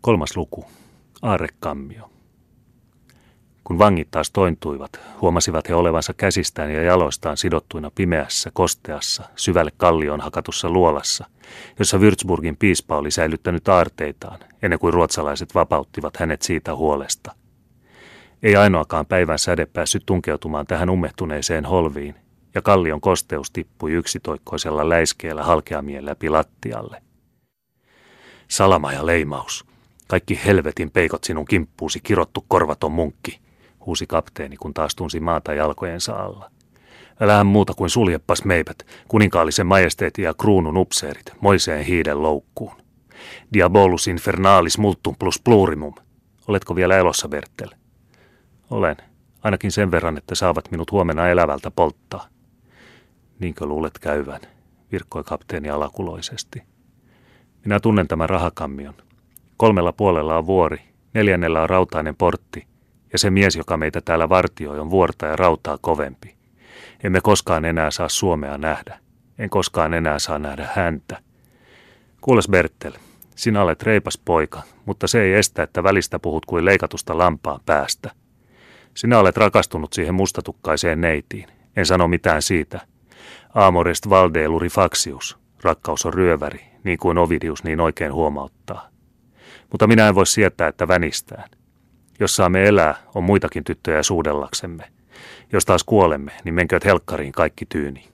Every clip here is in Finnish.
Kolmas luku. Aarrekammio. Kun vangit taas tointuivat, huomasivat he olevansa käsistään ja jaloistaan sidottuina pimeässä, kosteassa, syvälle kallioon hakatussa luolassa, jossa Würzburgin piispa oli säilyttänyt aarteitaan, ennen kuin ruotsalaiset vapauttivat hänet siitä huolesta. Ei ainoakaan päivän säde päässyt tunkeutumaan tähän ummehtuneeseen holviin, ja kallion kosteus tippui yksitoikkoisella läiskeellä halkeamien läpi lattialle. Salama ja leimaus. Kaikki helvetin peikot sinun kimppuusi kirottu korvaton munkki, huusi kapteeni, kun taas tunsi maata jalkojensa alla. Älähän muuta kuin suljepas meipät, kuninkaallisen majesteetin ja kruunun upseerit, moiseen hiiden loukkuun. Diabolus infernalis multum plus plurimum. Oletko vielä elossa, Bertel? Olen. Ainakin sen verran, että saavat minut huomenna elävältä polttaa. Niinkö luulet käyvän, virkkoi kapteeni alakuloisesti. Minä tunnen tämän rahakammion. Kolmella puolella on vuori, neljännellä on rautainen portti, ja se mies, joka meitä täällä vartioi, on vuorta ja rautaa kovempi. Emme koskaan enää saa Suomea nähdä. En koskaan enää saa nähdä häntä. Kuules Bertel, sinä olet reipas poika, mutta se ei estä, että välistä puhut kuin leikatusta lampaan päästä. Sinä olet rakastunut siihen mustatukkaiseen neitiin. En sano mitään siitä. Amorest valdeeluri faxius. Rakkaus on ryöväri, niin kuin Ovidius niin oikein huomauttaa. Mutta minä en voi sietää, että vänistään. Jos saamme elää, on muitakin tyttöjä suudellaksemme. Jos taas kuolemme, niin menkööt helkkariin kaikki tyyni.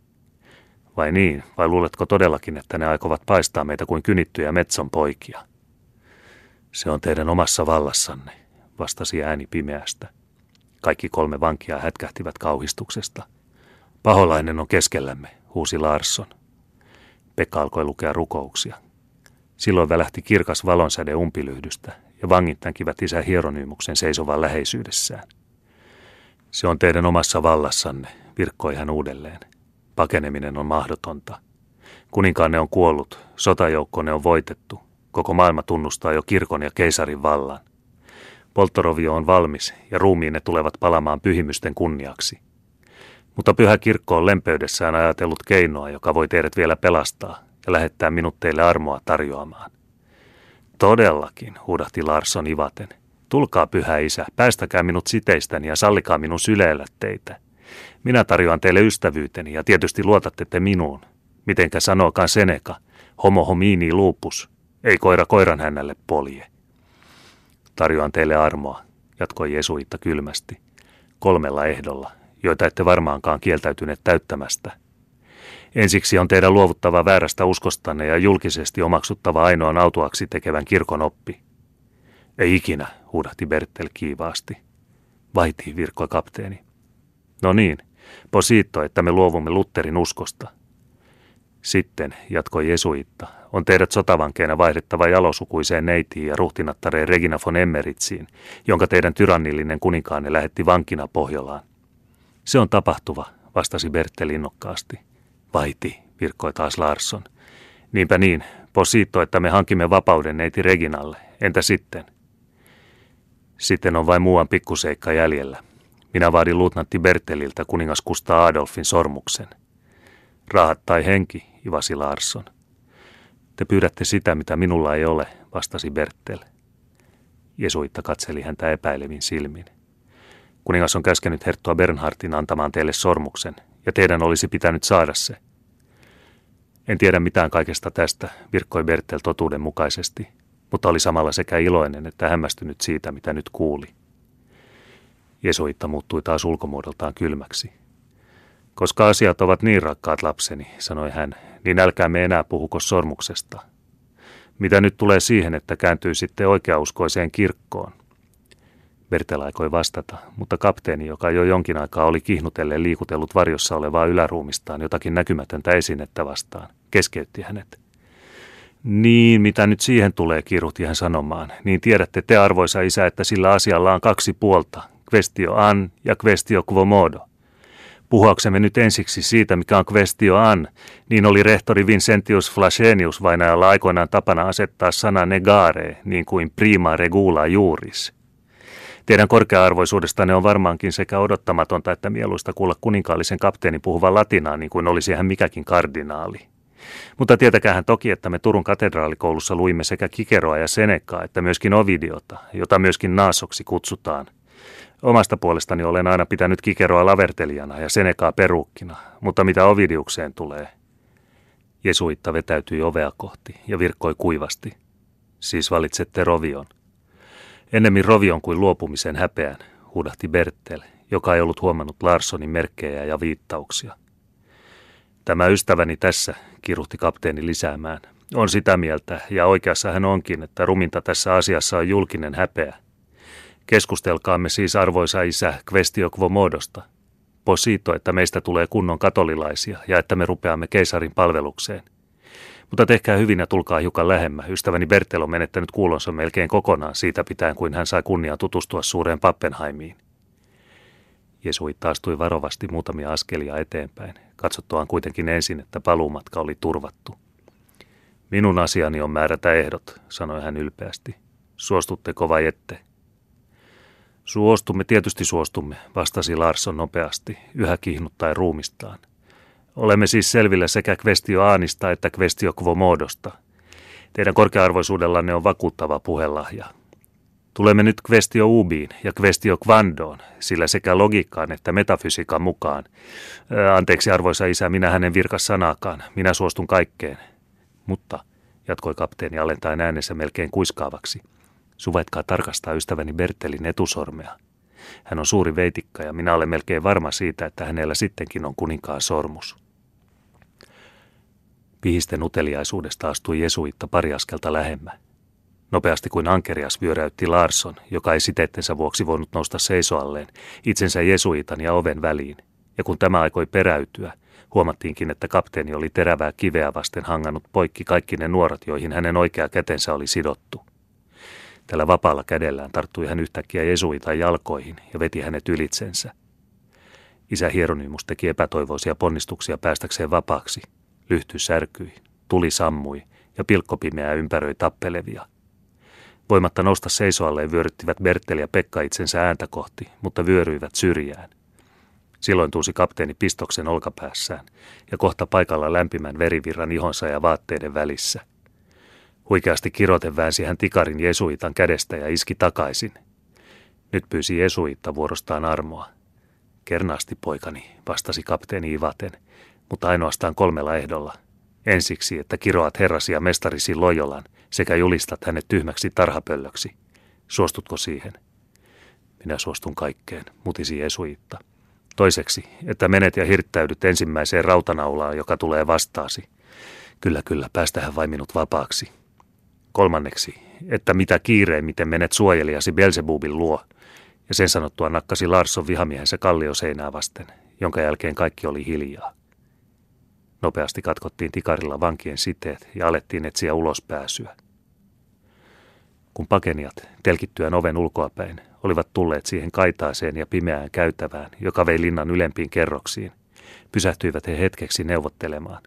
Vai niin, vai luuletko todellakin, että ne aikovat paistaa meitä kuin kynittyjä metson poikia? Se on teidän omassa vallassanne, vastasi ääni pimeästä. Kaikki kolme vankia hätkähtivät kauhistuksesta. Paholainen on keskellämme, huusi Larsson. Pekka alkoi lukea rukouksia. Silloin välähti kirkas valonsäde umpilyhdystä ja vangit näkivät isä Hieronyymuksen seisovan läheisyydessään. Se on teidän omassa vallassanne, virkkoi hän uudelleen. Pakeneminen on mahdotonta. Kuninkaanne on kuollut, sotajoukkonne on voitettu. Koko maailma tunnustaa jo kirkon ja keisarin vallan. Polttorovio on valmis ja ruumiinne tulevat palamaan pyhimysten kunniaksi. Mutta pyhä kirkko on lempeydessään ajatellut keinoa, joka voi teidät vielä pelastaa ja lähettää minut teille armoa tarjoamaan. Todellakin, huudahti Larsson ivaten. Tulkaa pyhä isä, päästäkää minut siteistäni ja sallikaa minun syleellä teitä. Minä tarjoan teille ystävyyteni ja tietysti luotatte te minuun. Mitenkä sanookaan Seneca, homo homini lupus, ei koira koiran hänelle polje. Tarjoan teille armoa, jatkoi Jesuitta kylmästi, kolmella ehdolla, joita ette varmaankaan kieltäytyneet täyttämästä – Ensiksi on teidän luovuttava väärästä uskostanne ja julkisesti omaksuttava ainoan autuaksi tekevän kirkon oppi. Ei ikinä, huudahti Bertel kiivaasti. Vaitii virkkoi kapteeni. No niin, positto, että me luovumme Lutterin uskosta. Sitten, jatkoi Jesuitta, on teidät sotavankeena vaihdettava jalosukuiseen neitiin ja ruhtinattareen Regina von Emmeritsiin, jonka teidän tyrannillinen kuninkaanne lähetti vankina Pohjolaan. Se on tapahtuva, vastasi Bertel innokkaasti. Vaiti, virkkoi taas Larsson. Niinpä niin, positto, että me hankimme vapauden neiti Reginalle. Entä sitten? Sitten on vain muuan pikkuseikka jäljellä. Minä vaadin luutnantti Berteliltä kuningas Kustaa Adolfin sormuksen. Rahat tai henki, ivasi Larsson. Te pyydätte sitä, mitä minulla ei ole, vastasi Bertel. Jesuitta katseli häntä epäilevin silmin. Kuningas on käskenyt herttua Bernhardin antamaan teille sormuksen, ja teidän olisi pitänyt saada se. En tiedä mitään kaikesta tästä, virkkoi Bertel totuuden mukaisesti, mutta oli samalla sekä iloinen että hämmästynyt siitä, mitä nyt kuuli. Jesuitta muuttui taas ulkomuodoltaan kylmäksi. Koska asiat ovat niin rakkaat lapseni, sanoi hän, niin älkäämme enää puhuko sormuksesta. Mitä nyt tulee siihen, että kääntyy sitten oikeauskoiseen kirkkoon – Bertel aikoi vastata, mutta kapteeni, joka jo jonkin aikaa oli kihnutelleen liikutellut varjossa olevaa yläruumistaan jotakin näkymätöntä esinettä vastaan, keskeytti hänet. Niin, mitä nyt siihen tulee, kiruhti hän sanomaan, niin tiedätte te arvoisa isä, että sillä asialla on kaksi puolta, questio an ja questio quo modo. Puhuaksemme nyt ensiksi siitä, mikä on questio an, niin oli rehtori Vincentius Flagenius vainajalla aikoinaan tapana asettaa sana negare, niin kuin prima regula juuris – Teidän korkea-arvoisuudestanne on varmaankin sekä odottamatonta että mieluista kuulla kuninkaallisen kapteenin puhuvan latinaa niin kuin olisi hän mikäkin kardinaali. Mutta tietäkäähän toki, että me Turun katedraalikoulussa luimme sekä Kikeroa ja Senekaa, että myöskin Ovidiota, jota myöskin Naasoksi kutsutaan. Omasta puolestani olen aina pitänyt Kikeroa lavertelijana ja Senekaa peruukkina, mutta mitä Ovidiukseen tulee? Jesuitta vetäytyi ovea kohti ja virkkoi kuivasti. Siis valitsette Rovion. Ennemmin Rovion kuin luopumisen häpeän, huudahti Bertel, joka ei ollut huomannut Larssonin merkkejä ja viittauksia. Tämä ystäväni tässä, kiruhti kapteeni lisäämään, on sitä mieltä, ja oikeassa hän onkin, että ruminta tässä asiassa on julkinen häpeä. Keskustelkaamme siis arvoisa isä questio quo modosta. Posito, että meistä tulee kunnon katolilaisia ja että me rupeamme keisarin palvelukseen. Mutta tehkää hyvin ja tulkaa hiukan lähemmä. Ystäväni Bertel on menettänyt kuulonsa melkein kokonaan siitä pitäen, kuin hän sai kunnia tutustua suureen Pappenheimiin. Jesuit taastui varovasti muutamia askelia eteenpäin, katsottuaan kuitenkin ensin, että paluumatka oli turvattu. Minun asiani on määrätä ehdot, sanoi hän ylpeästi. Suostutteko vai ette? Suostumme, tietysti suostumme, vastasi Larsson nopeasti, yhä kihnuttaen ruumistaan. Olemme siis selvillä sekä questio aanista että questio quo Teidän korkearvoisuudellanne on vakuuttava puhelahja. Tulemme nyt questio ubiin ja questio quandoon, sillä sekä logiikkaan että metafysiikan mukaan. Ää, anteeksi arvoisa isä, minä hänen virkas sanaakaan, minä suostun kaikkeen. Mutta, jatkoi kapteeni alentaen äänensä melkein kuiskaavaksi, suvaitkaa tarkastaa ystäväni Bertelin etusormea. Hän on suuri veitikka ja minä olen melkein varma siitä, että hänellä sittenkin on kuninkaan sormus. Pihisten uteliaisuudesta astui Jesuitta pari askelta lähemmä. Nopeasti kuin ankerias vyöräytti Larsson, joka ei siteettensä vuoksi voinut nousta seisoalleen, itsensä Jesuitan ja oven väliin. Ja kun tämä aikoi peräytyä, huomattiinkin, että kapteeni oli terävää kiveä vasten hangannut poikki kaikki ne nuorat, joihin hänen oikea kätensä oli sidottu. Tällä vapaalla kädellään tarttui hän yhtäkkiä Jesuitan jalkoihin ja veti hänet ylitsensä. Isä Hieronymus teki epätoivoisia ponnistuksia päästäkseen vapaaksi. Lyhty särkyi, tuli sammui ja pilkkopimeä ympäröi tappelevia – Voimatta nousta seisoalleen vyöryttivät Bertel ja Pekka itsensä ääntä kohti, mutta vyöryivät syrjään. Silloin tuusi kapteeni pistoksen olkapäässään ja kohta paikalla lämpimän verivirran ihonsa ja vaatteiden välissä. Huikeasti kiroten väänsi hän tikarin Jesuitan kädestä ja iski takaisin. Nyt pyysi Jesuitta vuorostaan armoa. Kernaasti poikani, vastasi kapteeni Ivaten, mutta ainoastaan kolmella ehdolla. Ensiksi, että kiroat herrasi ja mestarisi Lojolan – sekä julistat hänet tyhmäksi tarhapöllöksi. Suostutko siihen? Minä suostun kaikkeen, mutisi Jesuitta. Toiseksi, että menet ja hirttäydyt ensimmäiseen rautanaulaan, joka tulee vastaasi. Kyllä, kyllä, päästähän vain minut vapaaksi. Kolmanneksi, että mitä kiireimmiten menet suojelijasi Belzebubin luo. Ja sen sanottua nakkasi Larsson vihamiehensä kallioseinää vasten, jonka jälkeen kaikki oli hiljaa. Nopeasti katkottiin tikarilla vankien siteet ja alettiin etsiä ulospääsyä. Kun pakeniat, telkittyään oven ulkoapäin, olivat tulleet siihen kaitaaseen ja pimeään käytävään, joka vei linnan ylempiin kerroksiin, pysähtyivät he hetkeksi neuvottelemaan.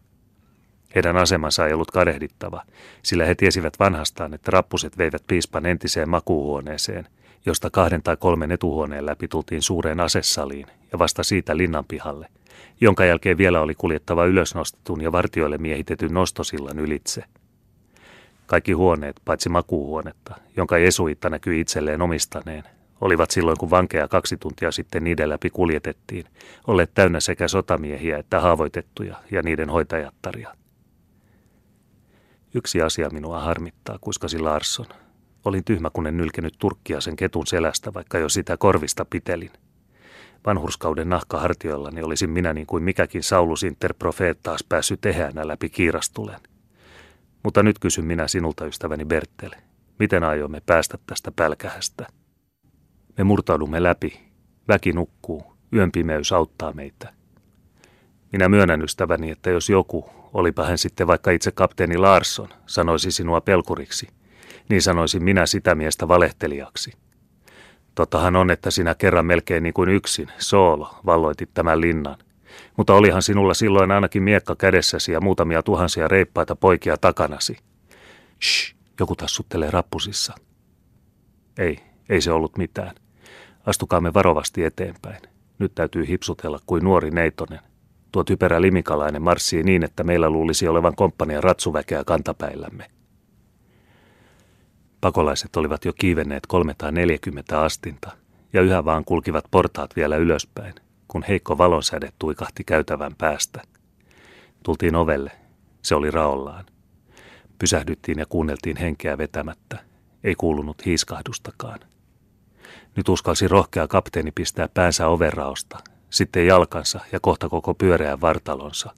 Heidän asemansa ei ollut kadehdittava, sillä he tiesivät vanhastaan, että rappuset veivät piispan entiseen makuuhuoneeseen, josta kahden tai kolmen etuhuoneen läpi tultiin suureen asessaliin ja vasta siitä linnan pihalle, jonka jälkeen vielä oli kuljettava ylösnostetun ja vartioille miehitetyn nostosillan ylitse. Kaikki huoneet, paitsi makuuhuonetta, jonka Jesuitta näkyi itselleen omistaneen, olivat silloin kun vankeja kaksi tuntia sitten niiden läpi kuljetettiin, olleet täynnä sekä sotamiehiä että haavoitettuja ja niiden hoitajattaria. Yksi asia minua harmittaa, kuiskasi Larsson. Olin tyhmä, kun en nylkenyt turkkia sen ketun selästä, vaikka jo sitä korvista pitelin – Vanhurskauden nahkahartioillani olisin minä niin kuin mikäkin Saulus interprofeettaas päässyt ehäänä läpi kiirastulen. Mutta nyt kysyn minä sinulta, ystäväni Bertele, miten aiomme päästä tästä pälkähästä? Me murtaudumme läpi. Väki nukkuu. Yön pimeys auttaa meitä. Minä myönnän ystäväni, että jos joku, olipa hän sitten vaikka itse kapteeni Larsson, sanoisi sinua pelkuriksi, niin sanoisin minä sitä miestä valehtelijaksi – Tottahan on, että sinä kerran melkein niin kuin yksin, soolo, valloitit tämän linnan. Mutta olihan sinulla silloin ainakin miekka kädessäsi ja muutamia tuhansia reippaita poikia takanasi. Shh, joku tassuttelee rappusissa. Ei, ei se ollut mitään. Astukaamme varovasti eteenpäin. Nyt täytyy hipsutella kuin nuori neitonen. Tuo typerä limikalainen marssii niin, että meillä luulisi olevan komppanian ratsuväkeä kantapäillämme. Pakolaiset olivat jo kiivenneet 340 astinta ja yhä vaan kulkivat portaat vielä ylöspäin, kun heikko valonsäde tuikahti käytävän päästä. Tultiin ovelle. Se oli raollaan. Pysähdyttiin ja kuunneltiin henkeä vetämättä. Ei kuulunut hiiskahdustakaan. Nyt uskalsi rohkea kapteeni pistää päänsä overraosta, sitten jalkansa ja kohta koko pyöreän vartalonsa.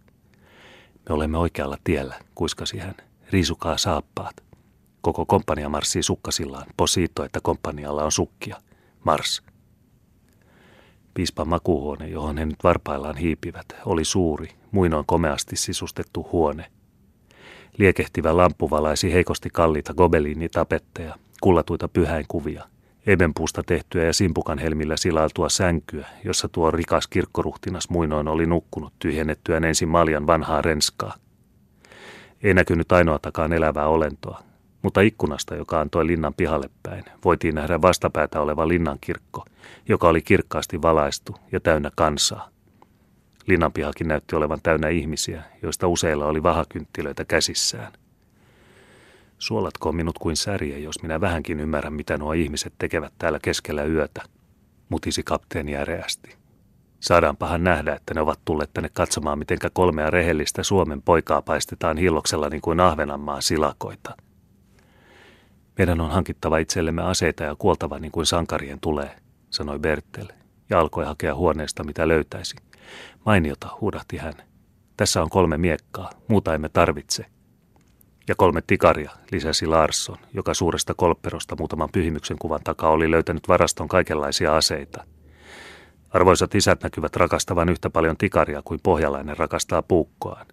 Me olemme oikealla tiellä, kuiskasi hän. Riisukaa saappaat. Koko komppania marssii sukkasillaan. Posiitto, että komppanialla on sukkia. Mars. Piispan makuuhuone, johon he nyt varpaillaan hiipivät, oli suuri, muinoin komeasti sisustettu huone. Liekehtivä lamppu valaisi heikosti kalliita gobeliinitapetteja, kullatuita pyhäinkuvia, ebenpuusta tehtyä ja simpukan helmillä silailtua sänkyä, jossa tuo rikas kirkkoruhtinas muinoin oli nukkunut tyhjennettyään ensin maljan vanhaa renskaa. Ei näkynyt ainoatakaan elävää olentoa, mutta ikkunasta, joka antoi linnan pihalle päin, voitiin nähdä vastapäätä oleva linnankirkko, joka oli kirkkaasti valaistu ja täynnä kansaa. Linnanpihakin näytti olevan täynnä ihmisiä, joista useilla oli vahakynttilöitä käsissään. Suolatko minut kuin särje, jos minä vähänkin ymmärrän, mitä nuo ihmiset tekevät täällä keskellä yötä, mutisi kapteeni äreästi. Saadaanpahan nähdä, että ne ovat tulleet tänne katsomaan, mitenkä kolmea rehellistä Suomen poikaa paistetaan hilloksella niin kuin Ahvenanmaan silakoita. Meidän on hankittava itsellemme aseita ja kuoltava niin kuin sankarien tulee, sanoi Bertel, ja alkoi hakea huoneesta mitä löytäisi. Mainiota, huudahti hän. Tässä on kolme miekkaa, muuta emme tarvitse – ja kolme tikaria, lisäsi Larsson, joka suuresta kolpperosta muutaman pyhimyksen kuvan takaa oli löytänyt varaston kaikenlaisia aseita. Arvoisat isät näkyvät rakastavan yhtä paljon tikaria kuin pohjalainen rakastaa puukkoaan.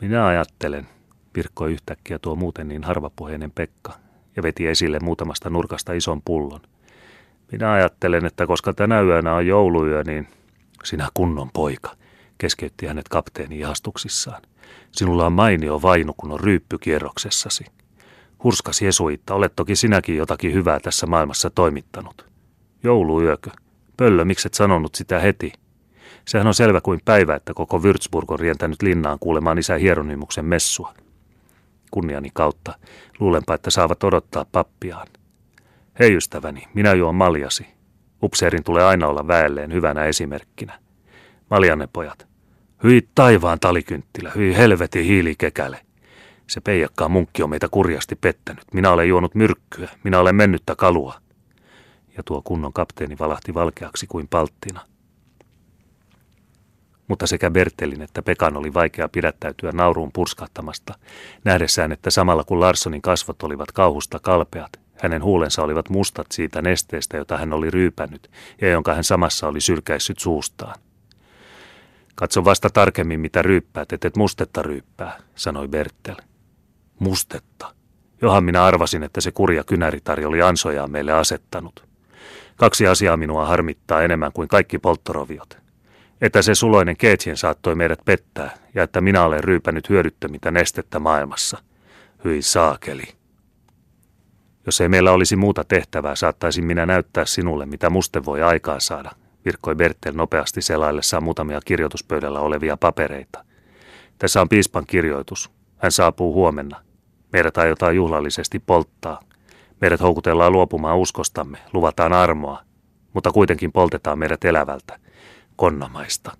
Minä ajattelen, virkkoi yhtäkkiä tuo muuten niin harvapuheinen Pekka ja veti esille muutamasta nurkasta ison pullon. Minä ajattelen, että koska tänä yönä on jouluyö, niin sinä kunnon poika, keskeytti hänet kapteeni ihastuksissaan. Sinulla on mainio vainu, kun on ryyppykierroksessasi. Hurskas Jesuitta, olet toki sinäkin jotakin hyvää tässä maailmassa toimittanut. Jouluyökö? Pöllö, mikset sanonut sitä heti? Sehän on selvä kuin päivä, että koko Würzburg on rientänyt linnaan kuulemaan isä Hieronymuksen messua. Kunniani kautta, luulenpa, että saavat odottaa pappiaan. Hei ystäväni, minä juon maljasi. Upseerin tulee aina olla väelleen hyvänä esimerkkinä. Maljanne pojat, Hyi taivaan talikynttilä, hyi helvetin hiilikekäle. Se peijakkaa munkki on meitä kurjasti pettänyt. Minä olen juonut myrkkyä, minä olen mennyttä kalua. Ja tuo kunnon kapteeni valahti valkeaksi kuin palttina. Mutta sekä Bertelin että Pekan oli vaikea pidättäytyä nauruun purskahtamasta, nähdessään, että samalla kun Larssonin kasvot olivat kauhusta kalpeat, hänen huulensa olivat mustat siitä nesteestä, jota hän oli ryypännyt ja jonka hän samassa oli sylkäissyt suustaan. Katso vasta tarkemmin, mitä ryyppäät, et et mustetta ryyppää, sanoi Bertel. Mustetta? Johan minä arvasin, että se kurja kynäritari oli ansojaan meille asettanut. Kaksi asiaa minua harmittaa enemmän kuin kaikki polttoroviot. Että se suloinen keetsien saattoi meidät pettää ja että minä olen ryypänyt hyödyttömintä nestettä maailmassa. Hyi saakeli. Jos ei meillä olisi muuta tehtävää, saattaisin minä näyttää sinulle, mitä muste voi aikaan saada, virkkoi Bertel nopeasti selaillessaan muutamia kirjoituspöydällä olevia papereita. Tässä on piispan kirjoitus. Hän saapuu huomenna. Meidät aiotaan juhlallisesti polttaa. Meidät houkutellaan luopumaan uskostamme, luvataan armoa, mutta kuitenkin poltetaan meidät elävältä, konnamaista.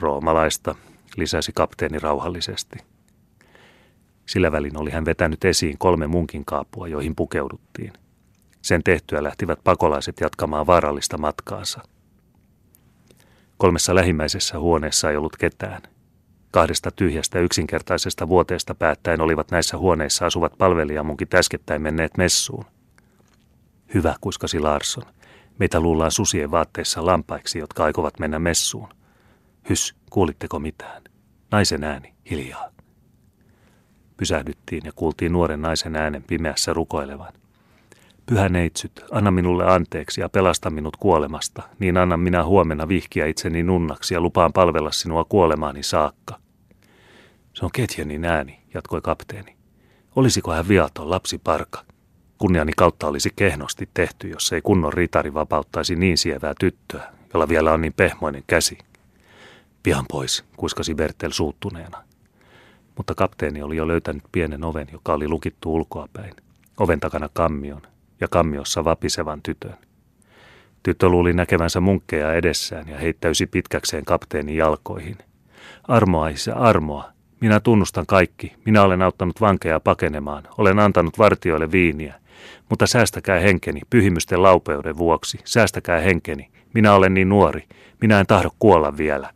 Roomalaista, lisäsi kapteeni rauhallisesti. Sillä välin oli hän vetänyt esiin kolme munkin kaapua, joihin pukeuduttiin. Sen tehtyä lähtivät pakolaiset jatkamaan vaarallista matkaansa. Kolmessa lähimmäisessä huoneessa ei ollut ketään. Kahdesta tyhjästä yksinkertaisesta vuoteesta päättäen olivat näissä huoneissa asuvat palvelijamunkin äskettäin menneet messuun. Hyvä, kuiskasi Larsson. Meitä luullaan susien vaatteissa lampaiksi, jotka aikovat mennä messuun. Hys, kuulitteko mitään? Naisen ääni, hiljaa. Pysähdyttiin ja kuultiin nuoren naisen äänen pimeässä rukoilevan – Pyhä neitsyt, anna minulle anteeksi ja pelasta minut kuolemasta, niin annan minä huomenna vihkiä itseni nunnaksi ja lupaan palvella sinua kuolemaani saakka. Se on Ketjenin ääni, jatkoi kapteeni. Olisiko hän viaton lapsi parka? Kunniani kautta olisi kehnosti tehty, jos ei kunnon ritari vapauttaisi niin sievää tyttöä, jolla vielä on niin pehmoinen käsi. Pian pois, kuiskasi Bertel suuttuneena. Mutta kapteeni oli jo löytänyt pienen oven, joka oli lukittu ulkoapäin. Oven takana kammion ja kammiossa vapisevan tytön. Tyttö luuli näkevänsä munkkeja edessään ja heittäysi pitkäkseen kapteenin jalkoihin. Armoa, isä, armoa. Minä tunnustan kaikki. Minä olen auttanut vankeja pakenemaan. Olen antanut vartioille viiniä. Mutta säästäkää henkeni, pyhimysten laupeuden vuoksi. Säästäkää henkeni. Minä olen niin nuori. Minä en tahdo kuolla vielä.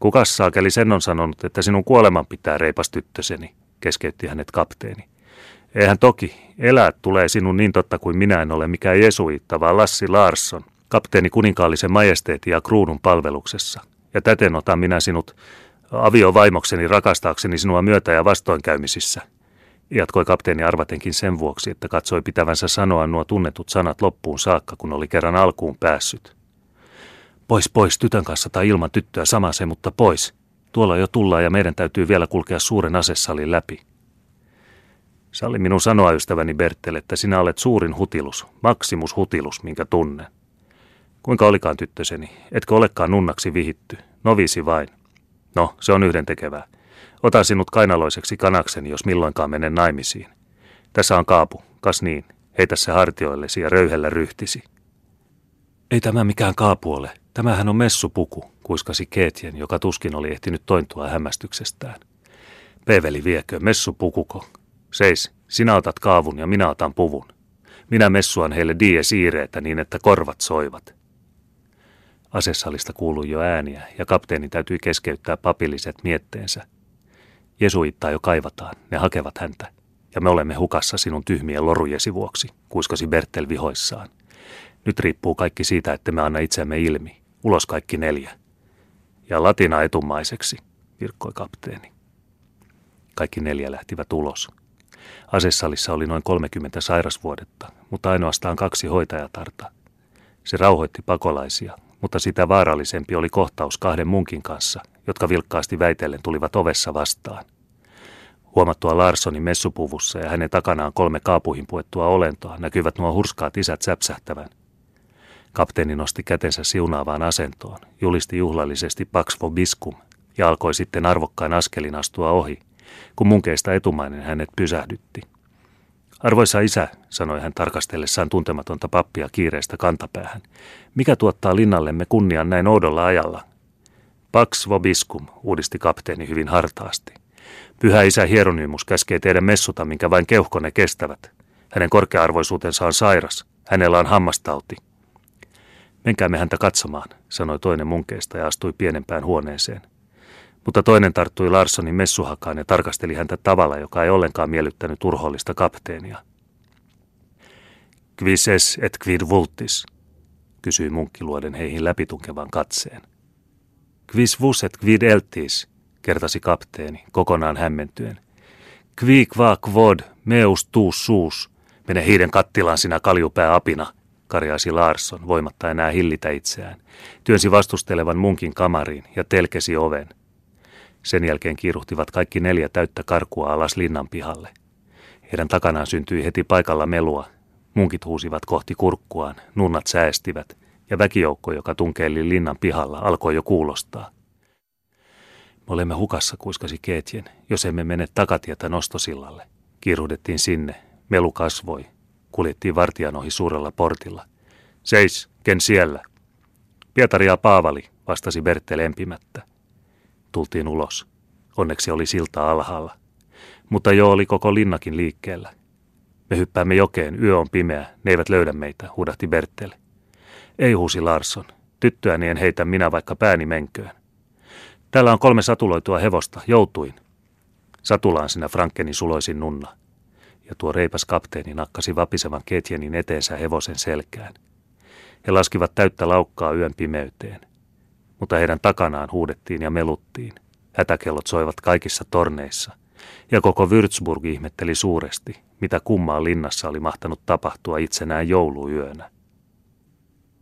Kukas saakeli sen on sanonut, että sinun kuoleman pitää reipas tyttöseni, keskeytti hänet kapteeni. Eihän toki, elää tulee sinun niin totta kuin minä en ole mikään jesuitta, vaan Lassi Larsson, kapteeni kuninkaallisen majesteetin ja kruunun palveluksessa. Ja täten otan minä sinut aviovaimokseni rakastaakseni sinua myötä ja vastoinkäymisissä. Jatkoi kapteeni arvatenkin sen vuoksi, että katsoi pitävänsä sanoa nuo tunnetut sanat loppuun saakka, kun oli kerran alkuun päässyt. Pois, pois, tytön kanssa tai ilman tyttöä sama se, mutta pois. Tuolla jo tullaan ja meidän täytyy vielä kulkea suuren asesalin läpi. Salli minun sanoa, ystäväni Bertel, että sinä olet suurin hutilus, maksimus hutilus, minkä tunnen. Kuinka olikaan tyttöseni? Etkö olekaan nunnaksi vihitty? Novisi vain. No, se on yhden tekevää. Otan sinut kainaloiseksi kanakseni, jos milloinkaan menen naimisiin. Tässä on kaapu, kas niin. Heitä se hartioillesi ja röyhellä ryhtisi. Ei tämä mikään kaapu ole. Tämähän on messupuku, kuiskasi Keetien, joka tuskin oli ehtinyt tointua hämmästyksestään. Peveli viekö, messupukuko, Seis, sinä otat kaavun ja minä otan puvun. Minä messuan heille die siireitä niin, että korvat soivat. Asesalista kuului jo ääniä ja kapteeni täytyi keskeyttää papilliset mietteensä. Jesuittaa jo kaivataan, ne hakevat häntä. Ja me olemme hukassa sinun tyhmien lorujesi vuoksi, kuiskasi Bertel vihoissaan. Nyt riippuu kaikki siitä, että me anna itsemme ilmi. Ulos kaikki neljä. Ja latina etumaiseksi, virkkoi kapteeni. Kaikki neljä lähtivät ulos. Asesalissa oli noin 30 sairasvuodetta, mutta ainoastaan kaksi hoitajatarta. Se rauhoitti pakolaisia, mutta sitä vaarallisempi oli kohtaus kahden munkin kanssa, jotka vilkkaasti väitellen tulivat ovessa vastaan. Huomattua Larssonin messupuvussa ja hänen takanaan kolme kaapuihin puettua olentoa näkyvät nuo hurskaat isät säpsähtävän. Kapteeni nosti kätensä siunaavaan asentoon, julisti juhlallisesti Pax Vobiscum ja alkoi sitten arvokkain askelin astua ohi – kun munkeista etumainen hänet pysähdytti. Arvoisa isä, sanoi hän tarkastellessaan tuntematonta pappia kiireestä kantapäähän, mikä tuottaa linnallemme kunnian näin oudolla ajalla? Pax vobiscum, uudisti kapteeni hyvin hartaasti. Pyhä isä Hieronymus käskee teidän messuta, minkä vain keuhkone kestävät. Hänen korkea-arvoisuutensa on sairas. Hänellä on hammastauti. Menkäämme häntä katsomaan, sanoi toinen munkeista ja astui pienempään huoneeseen. Mutta toinen tarttui Larssonin messuhakaan ja tarkasteli häntä tavalla, joka ei ollenkaan miellyttänyt urhollista kapteenia. Quis es et quid vultis, kysyi munkki luoden heihin läpitunkevan katseen. Quis vus et quid eltis, kertasi kapteeni, kokonaan hämmentyen. Qui qua quod meus tuus suus, mene hiiden kattilaan sinä kaljupää apina, karjaisi Larsson, voimatta enää hillitä itseään. Työnsi vastustelevan munkin kamariin ja telkesi oven – sen jälkeen kiiruhtivat kaikki neljä täyttä karkua alas linnan pihalle. Heidän takanaan syntyi heti paikalla melua. Munkit huusivat kohti kurkkuaan, nunnat säästivät, ja väkijoukko, joka tunkeili linnan pihalla, alkoi jo kuulostaa. Me olemme hukassa, kuiskasi Keetjen, jos emme mene takatietä nostosillalle. Kiiruhdettiin sinne, melu kasvoi. Kuljettiin vartijan ohi suurella portilla. Seis, ken siellä? Pietari ja Paavali, vastasi Bertte lempimättä. Tultiin ulos. Onneksi oli silta alhaalla. Mutta jo oli koko linnakin liikkeellä. Me hyppäämme jokeen, yö on pimeä, ne eivät löydä meitä, huudahti Bertel. Ei huusi Larsson. Tyttöäni en heitä minä vaikka pääni menköön. Täällä on kolme satuloitua hevosta, joutuin. Satulaan sinä Frankkeni suloisin nunna. Ja tuo reipas kapteeni nakkasi vapisevan ketjenin eteensä hevosen selkään. He laskivat täyttä laukkaa yön pimeyteen mutta heidän takanaan huudettiin ja meluttiin. Hätäkellot soivat kaikissa torneissa, ja koko Würzburg ihmetteli suuresti, mitä kummaa linnassa oli mahtanut tapahtua itsenään jouluyönä.